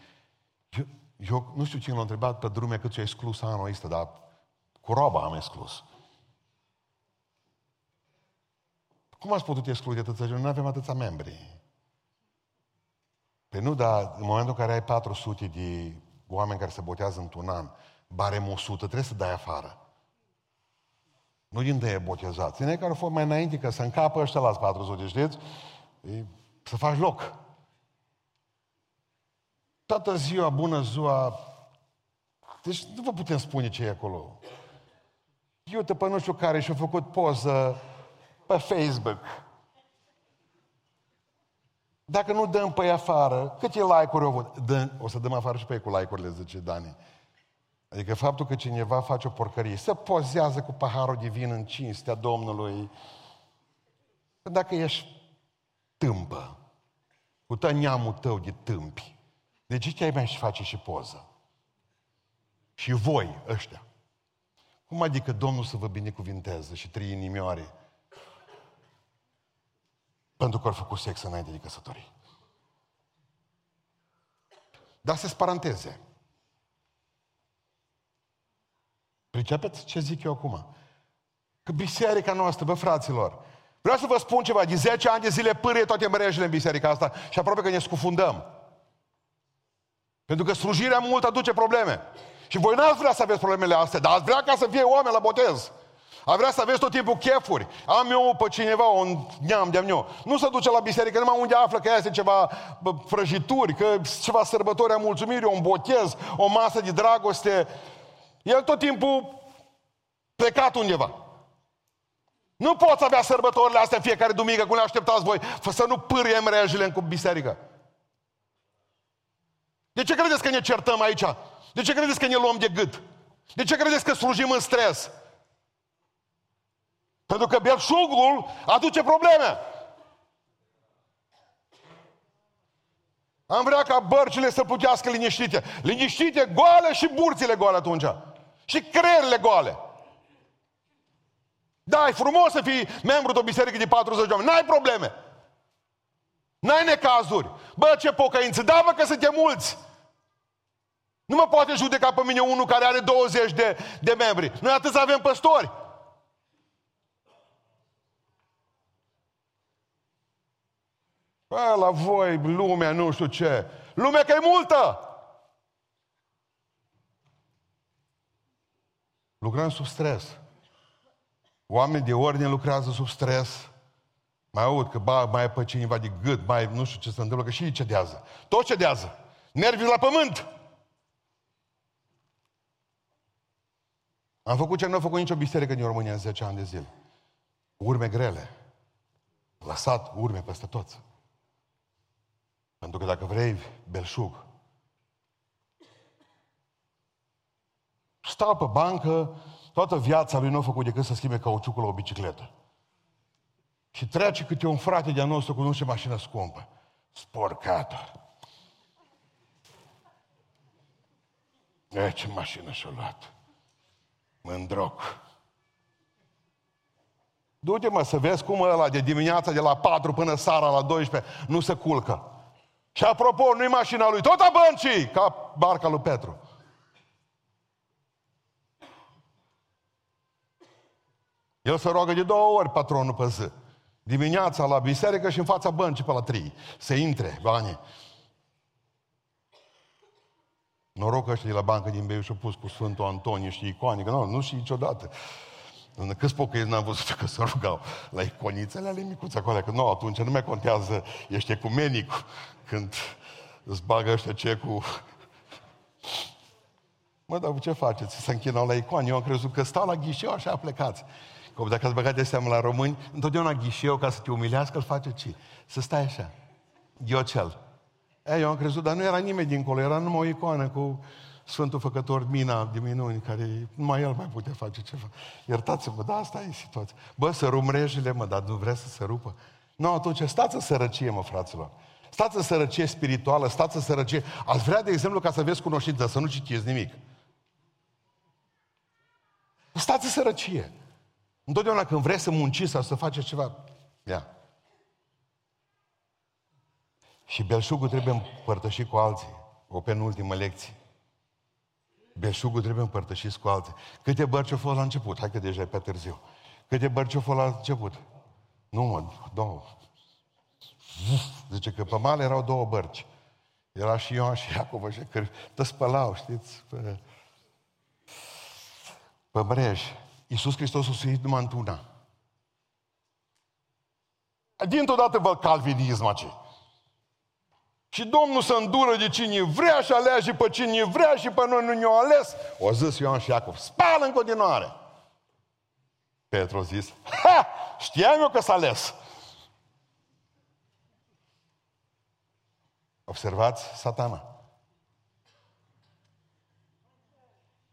Eu, eu nu știu cine l-a întrebat pe drume cât ți-a exclus anul ăsta, dar cu roba am exclus. Cum ați putut exclude atâția Nu avem atâția membri. Păi nu, dar în momentul în care ai 400 de oameni care se botează într-un an, barem 100, trebuie să dai afară. Nu din de botezat. Ține care au fost mai înainte, că să încapă ăștia la 400, știți? E, să faci loc. Toată ziua, bună ziua, deci nu vă putem spune ce e acolo. Eu te pe nu știu care și-a făcut poză pe Facebook. Dacă nu dăm pe afară, câte like-uri au avut? Dă, o să dăm afară și pe ei cu like-urile, zice Dani. Adică faptul că cineva face o porcărie, se pozează cu paharul de vin în cinstea Domnului. Dacă ești tâmpă, cu tot neamul tău de tâmpi, de ce te-ai mai și face și poză? Și voi, ăștia. Cum adică Domnul să vă binecuvinteze și trei inimioare? Pentru că au făcut sex înainte de căsătorie. Dar să paranteze. Pricepeți ce zic eu acum? Că biserica noastră, bă, fraților, vreau să vă spun ceva, de 10 ani de zile pârie toate mrejele în biserica asta și aproape că ne scufundăm. Pentru că slujirea mult aduce probleme. Și voi n-ați vrea să aveți problemele astea, dar ați vrea ca să fie oameni la botez. A vrea să aveți tot timpul chefuri. Am eu pe cineva, un neam de-am eu. Nu se duce la biserică numai unde află că este ceva prăjituri, că ceva sărbători a mulțumirii, un botez, o masă de dragoste. El tot timpul plecat undeva. Nu poți avea sărbătorile astea în fiecare duminică, cum le așteptați voi, să nu pârie mrejile în biserică. De ce credeți că ne certăm aici? De ce credeți că ne luăm de gât? De ce credeți că slujim în stres? Pentru că belșugul aduce probleme. Am vrea ca bărcile să putească liniștite. Liniștite, goale și burțile goale atunci. Și creierile goale. Da, e frumos să fii membru de o biserică de 40 de oameni. N-ai probleme. N-ai necazuri. Bă, ce pocăință. Da, bă, că suntem mulți. Nu mă poate judeca pe mine unul care are 20 de, de membri. Noi atât să avem păstori. Bă, la voi, lumea, nu știu ce. Lumea că e multă. Lucrăm sub stres. Oamenii de ordine lucrează sub stres. Mai aud că ba, mai e pe cineva de gât, mai nu știu ce se întâmplă, că și ei cedează. Tot cedează. Nervii la pământ. Am făcut ce nu a făcut nicio biserică din România în 10 ani de zile. Urme grele. Lăsat urme peste toți. Pentru că dacă vrei belșug, stau pe bancă, toată viața lui nu a făcut decât să schimbe cauciucul la o bicicletă. Și trece câte un frate de-a nostru cu nu știu mașină scumpă. Sporcator. E, ce mașină și-a luat. Mândroc. Du-te mă să vezi cum ăla de dimineața de la 4 până seara la 12 nu se culcă. Și apropo, nu-i mașina lui, tot a băncii, ca barca lui Petru. El se roagă de două ori patronul pe zi. Dimineața la biserică și în fața băncii pe la trei. Să intre banii. Noroc că ăștia de la bancă din Beiuș au pus cu Sfântul Antonie și icoane, că nu, nu știu niciodată. Câți pocăiți n-am văzut că se rugau la iconițele ale micuțe acolo, că nu, atunci nu mai contează, ești ecumenic când îți bagă ăștia ce cu... Mă, dar ce faceți? Se închinau la icoane. Eu am crezut că stau la ghișeu așa plecați. Că dacă ați băgat de seamă la români, întotdeauna ghișeu, ca să te umilească, îl face ce? Să stai așa. Ghiocel. E, eu am crezut, dar nu era nimeni dincolo, era numai o icoană cu Sfântul Făcător Mina de minuni, care numai el mai putea face ceva. Iertați-mă, dar asta e situația. Bă, să rumrejile, mă, dar nu vrea să se rupă? Nu, atunci stați în sărăcie, mă, fraților. Stați în sărăcie spirituală, stați în sărăcie. Ați vrea, de exemplu, ca să vezi cunoștință, să nu citiți nimic. Stați în sărăcie. Întotdeauna când vreți să munciți sau să faceți ceva, ia. Și belșugul trebuie împărtășit cu alții. O penultimă lecție. Belșugul trebuie împărtășit cu alții. Câte bărci au fost la început? Hai că deja e pe târziu. Câte bărci au fost la început? Nu, mă, două. Zice că pe male erau două bărci. Era și Ioan și Iacov, și că te spălau, știți, pe, pe mrej. Iisus Hristos a suit numai într-una. Dintr-o dată vă calvinism aici. Și Domnul să îndură de cine vrea și alege pe cine vrea și pe noi nu ne-o ales. O zis Ioan și Iacov, spală în continuare. Petru a zis, ha, știam eu că s-a ales. Observați satana.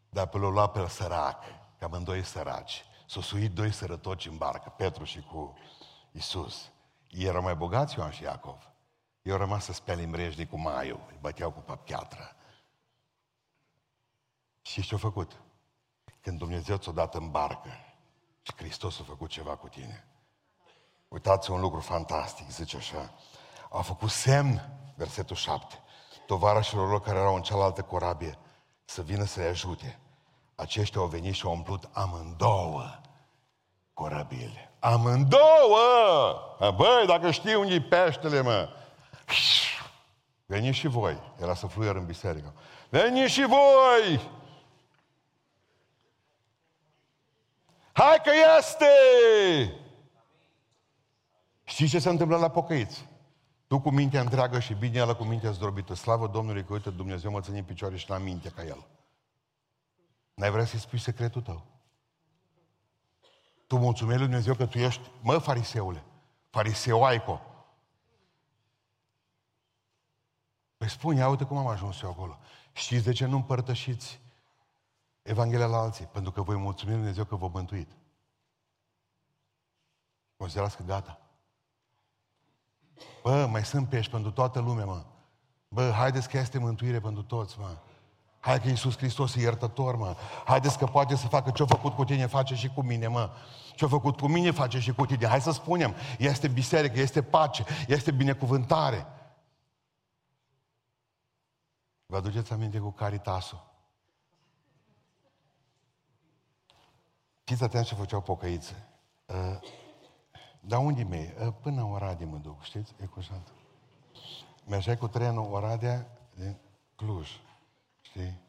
Dar pe l-a luat pe sărac, că amândoi săraci. S-au suit doi sărătoci în barcă, Petru și cu Isus. Ei erau mai bogați Ioan și Iacov. Eu au rămas să spele mrejde cu maiul, îi băteau cu piatră. Și ce-au făcut? Când Dumnezeu ți-a dat în barcă și Hristos a făcut ceva cu tine. Uitați un lucru fantastic, zice așa. A făcut semn, versetul 7, tovarășilor lor care erau în cealaltă corabie, să vină să-i ajute. Aceștia au venit și au umplut amândouă corabile. Amândouă! Băi, dacă știi unde e peștele, mă, Veniți și voi. Era să fluier în biserică. Veniți și voi! Hai că este! Știți ce se întâmplă la pocăiți? Tu cu mintea întreagă și bine el cu mintea zdrobită. Slavă Domnului că, uite, Dumnezeu mă ține în picioare și la minte ca El. N-ai vrea să-i spui secretul tău? Tu mulțumești lui Dumnezeu că tu ești, mă, fariseule, fariseoaico, Păi spun, ia uite cum am ajuns eu acolo. Știți de ce nu împărtășiți Evanghelia la alții? Pentru că voi mulțumi Dumnezeu că vă mântuit. Considerați că gata. Bă, mai sunt pești pentru toată lumea, mă. Bă, haideți că este mântuire pentru toți, mă. Hai că Iisus Hristos e iertător, mă. Haideți că poate să facă ce-a făcut cu tine, face și cu mine, mă. Ce-a făcut cu mine, face și cu tine. Hai să spunem, este biserică, este pace, este binecuvântare. Vă aduceți aminte cu Caritasul? Fiți atent ce făceau pocăițe. Uh, dar unde mei? Uh, până în Oradea mă duc, știți? E cu șantă. Mergeai cu trenul Oradea din Cluj, știi?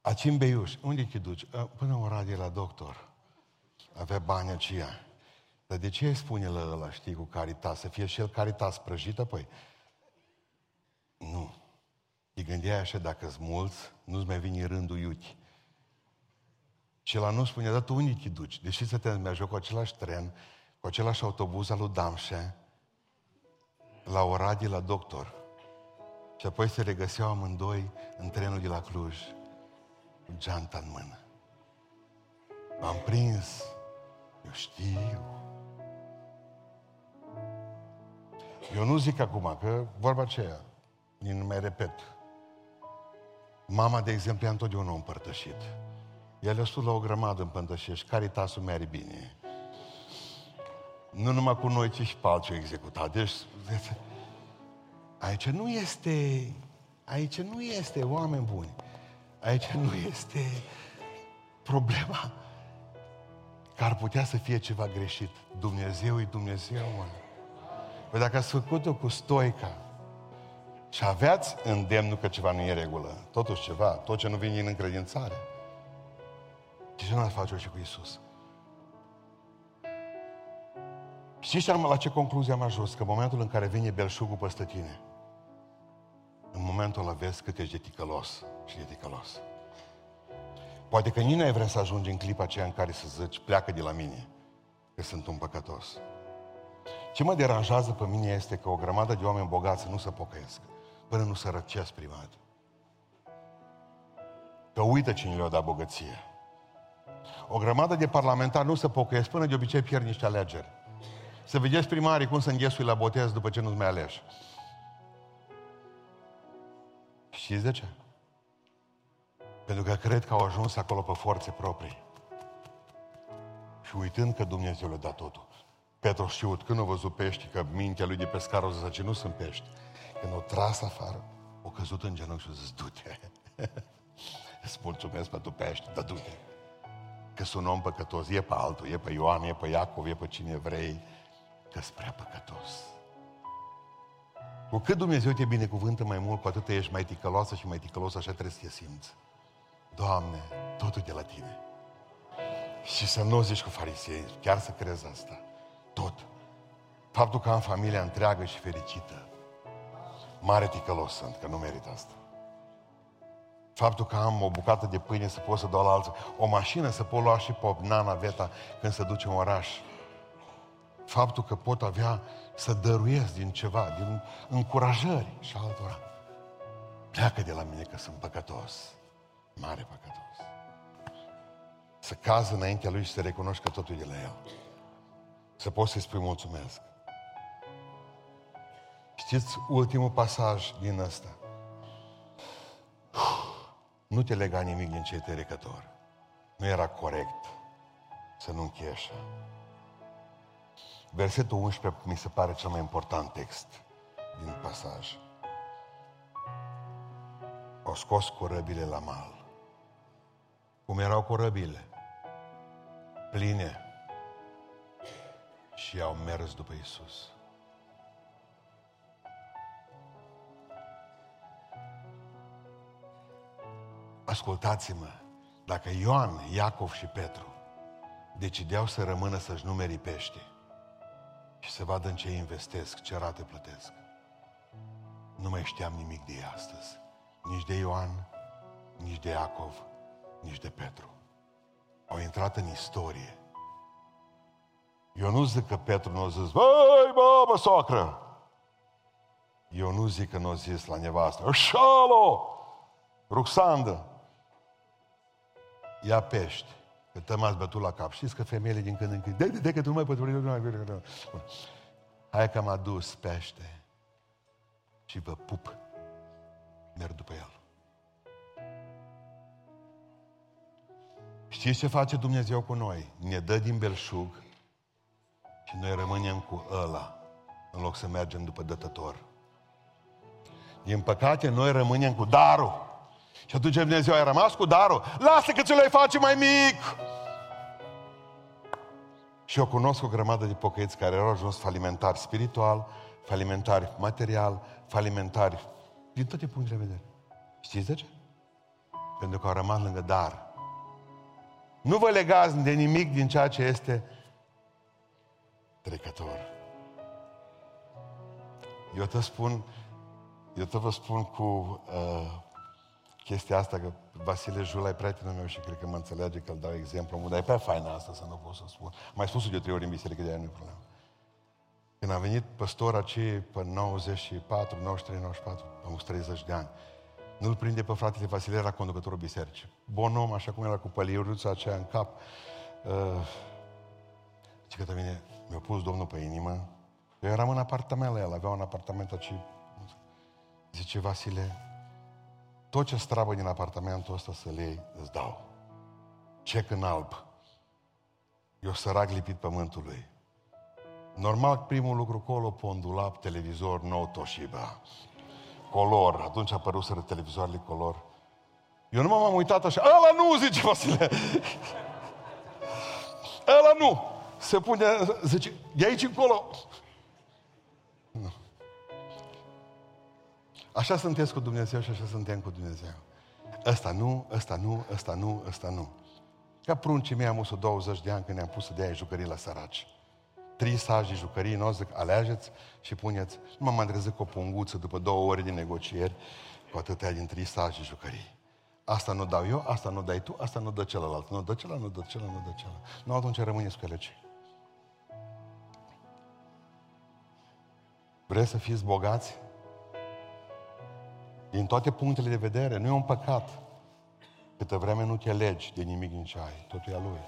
Aci în Beiuș, unde te duci? Uh, până în Oradea la doctor. Avea bani aceia. Dar de ce îi spune la ăla, știi, cu Caritas? Să fie și el Caritas prăjită? Păi, nu. Te gândeai așa, dacă sunt mulți, nu-ți mai vine rândul iuti. Și la nu spune, dar tu unde te duci? Deși să te mergi cu același tren, cu același autobuz al lui Damșe, la Oradie, la doctor. Și apoi se regăseau amândoi în trenul de la Cluj, cu geanta în mână. M-am prins, eu știu. Eu nu zic acum, că vorba aceea, nu mai repet. Mama, de exemplu, a întotdeauna împărtășit. El a spus la o grămadă împărtășești, caritasul merge bine. Nu numai cu noi, ci și pe alții executat. Deci, aici nu este, aici nu este oameni buni. Aici nu este problema că ar putea să fie ceva greșit. Dumnezeu e Dumnezeu, mă. Păi dacă ați făcut-o cu stoica și aveați îndemnul că ceva nu e regulă, totuși ceva, tot ce nu vine în încredințare, de ce nu ați face-o și cu Isus? Știți la ce concluzie am ajuns? Că în momentul în care vine belșugul peste tine, în momentul ăla vezi cât ești de ticălos și de ticălos. Poate că nici nu ai vrea să ajungi în clipa aceea în care să zici, pleacă de la mine, că sunt un păcătos. Ce mă deranjează pe mine este că o grămadă de oameni bogați nu se pocăiesc, până nu se răcesc privat. Că uită cine le-a dat bogăție. O grămadă de parlamentari nu se pocăiesc până de obicei pierd niște alegeri. Să vedeți primarii cum se înghesui la botez după ce nu-ți mai aleși. Știți de ce? Pentru că cred că au ajuns acolo pe forțe proprii. Și uitând că Dumnezeu le-a dat totul. Petru știut, când a văzut pești, că mintea lui de pescar o zis, nu sunt pești. Când o tras afară, o căzut în genunchi și a zis, du-te. Îți mulțumesc pentru pești, dar du-te. Că sunt un om păcătos, e pe altul, e pe Ioan, e pe Iacov, e pe cine vrei, că prea păcătos. Cu cât Dumnezeu te binecuvântă mai mult, cu atât ești mai ticăloasă și mai ticălos, așa trebuie să te simți. Doamne, totul de la Tine. Și să nu zici cu farisei, chiar să crezi asta. Tot. Faptul că am familia întreagă și fericită. Mare ticălos sunt, că nu merit asta. Faptul că am o bucată de pâine să pot să dau la alții, o mașină să pot lua și pe nana Veta când se duce în oraș. Faptul că pot avea să dăruiesc din ceva, din încurajări și altora. Pleacă de la mine că sunt păcătos. Mare păcătos. Să cază înaintea lui și să recunoști că totul e de la el. Să poți să-i spui mulțumesc. Știți ultimul pasaj din ăsta? Nu te lega nimic din cei trecători. Nu era corect să nu închei așa. Versetul 11 mi se pare cel mai important text din pasaj. O scos corăbile la mal. Cum erau corăbile? Pline. Și au mers după Isus. Ascultați-mă, dacă Ioan, Iacov și Petru decideau să rămână să-și numeri pește și să vadă în ce investesc, ce rate plătesc, nu mai știam nimic de ei astăzi. Nici de Ioan, nici de Iacov, nici de Petru. Au intrat în istorie. Eu nu zic că Petru nu a zis, băi, babă, socră! Eu nu zic că nu a zis la nevastă, șalo, Ruxandă, ia pești, că te m-ați bătut la cap. Știți că femeile din când în când, de, de, de, că tu nu mai poți, Hai că am adus pește și vă pup. Merg după el. Știți ce face Dumnezeu cu noi? Ne dă din belșug și noi rămânem cu ăla în loc să mergem după dătător. Din păcate, noi rămânem cu darul. Și atunci Dumnezeu a rămas cu darul. Lasă că ți le face mai mic! Și eu cunosc o grămadă de pocăiți care au ajuns falimentari spiritual, falimentari material, falimentari din toate punctele de vedere. Știți de ce? Pentru că au rămas lângă dar. Nu vă legați de nimic din ceea ce este trecător. Eu te spun, eu te vă spun cu uh, chestia asta, că Vasile Jula e prietenul meu și cred că mă înțelege că îl dau exemplu, dar e pe faină asta să nu pot să spun. Mai spus de trei ori în biserică, de aia nu e problemă. Când a venit păstora acei pe 94, 93, 94, am 30 de ani, nu-l prinde pe fratele Vasile, era conducătorul bisericii. Bon om, așa cum era cu păliuruța aceea în cap. Uh, zice că mine, mi-a pus Domnul pe inimă. Eu eram în apartament la el, avea un apartament aici. Zice, Vasile, tot ce strabă din apartamentul ăsta să-l iei, îți dau. Cec în alb. Eu sărac lipit pământului. Normal, primul lucru colo, pondulap, televizor nou Toshiba. Color. Atunci a apărut să televizoarele color. Eu nu m-am uitat așa. Ăla nu, zice Vasile. Ăla nu. Se pune, zice, de aici încolo. Așa sunteți cu Dumnezeu și așa suntem cu Dumnezeu. Ăsta nu, ăsta nu, ăsta nu, ăsta nu. Ca pruncii mei am 120 de ani când ne-am pus să dea jucării la săraci. Trei saci de jucării, nu zic, alegeți și puneți. Nu m-am trezit cu o punguță după două ore de negocieri, cu atâtea din trei saci de jucării. Asta nu dau eu, asta nu dai tu, asta nu dă celălalt. Nu dă celălalt, nu dă celălalt, nu dă celălalt. Nu, atunci rămâneți cu ele ce. Vreți să fiți bogați? Din toate punctele de vedere, nu e un păcat. Câtă vreme nu te legi de nimic din ce ai, totul e a Lui.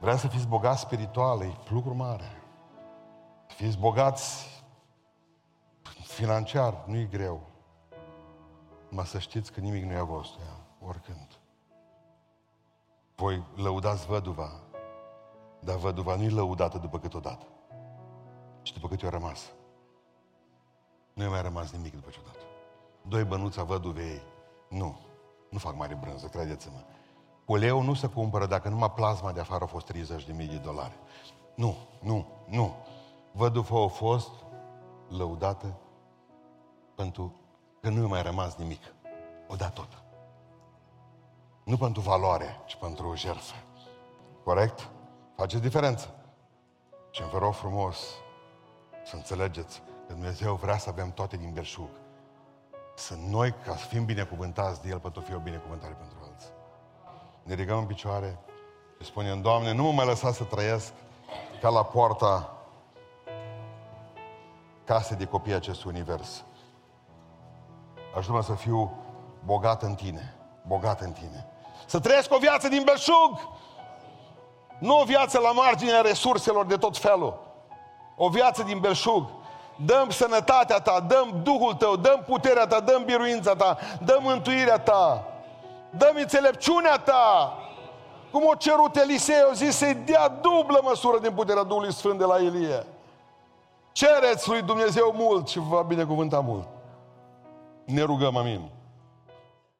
Vreau să fiți bogați spiritual, e lucru mare. Fiți bogați financiar, nu e greu. Mă să știți că nimic nu e a vostru, oricând. Voi lăudați văduva, dar văduva nu e lăudată după cât o dată, ci după cât i-a rămas. Nu i-a mai rămas nimic după ce o dată. Doi bănuți a văduvei, nu, nu fac mare brânză, credeți-mă. Uleiul nu se cumpără dacă numai plasma de afară a fost 30.000 de dolari. Nu, nu, nu. Văduva a fost lăudată pentru că nu i-a mai rămas nimic. O da tot. Nu pentru valoare, ci pentru o jertfă. Corect? Face diferență. Și vă rog frumos să înțelegeți că Dumnezeu vrea să avem toate din belșug. Să noi, ca să fim binecuvântați de El, pentru a fi o binecuvântare pentru alții. Ne ridicăm în picioare și spunem, Doamne, nu mă mai lăsa să trăiesc ca la poarta casei de copii acestui univers. Ajută-mă să fiu bogat în tine, bogat în tine. Să trăiesc o viață din belșug, nu o viață la marginea resurselor de tot felul. O viață din belșug. Dăm sănătatea ta, dăm Duhul tău, dăm puterea ta, dăm biruința ta, dăm mântuirea ta, dăm înțelepciunea ta. Cum o cerut Elisei, o zis să-i dea dublă măsură din puterea Duhului Sfânt de la Elie. Cereți lui Dumnezeu mult și vă va binecuvânta mult. Ne rugăm, amin.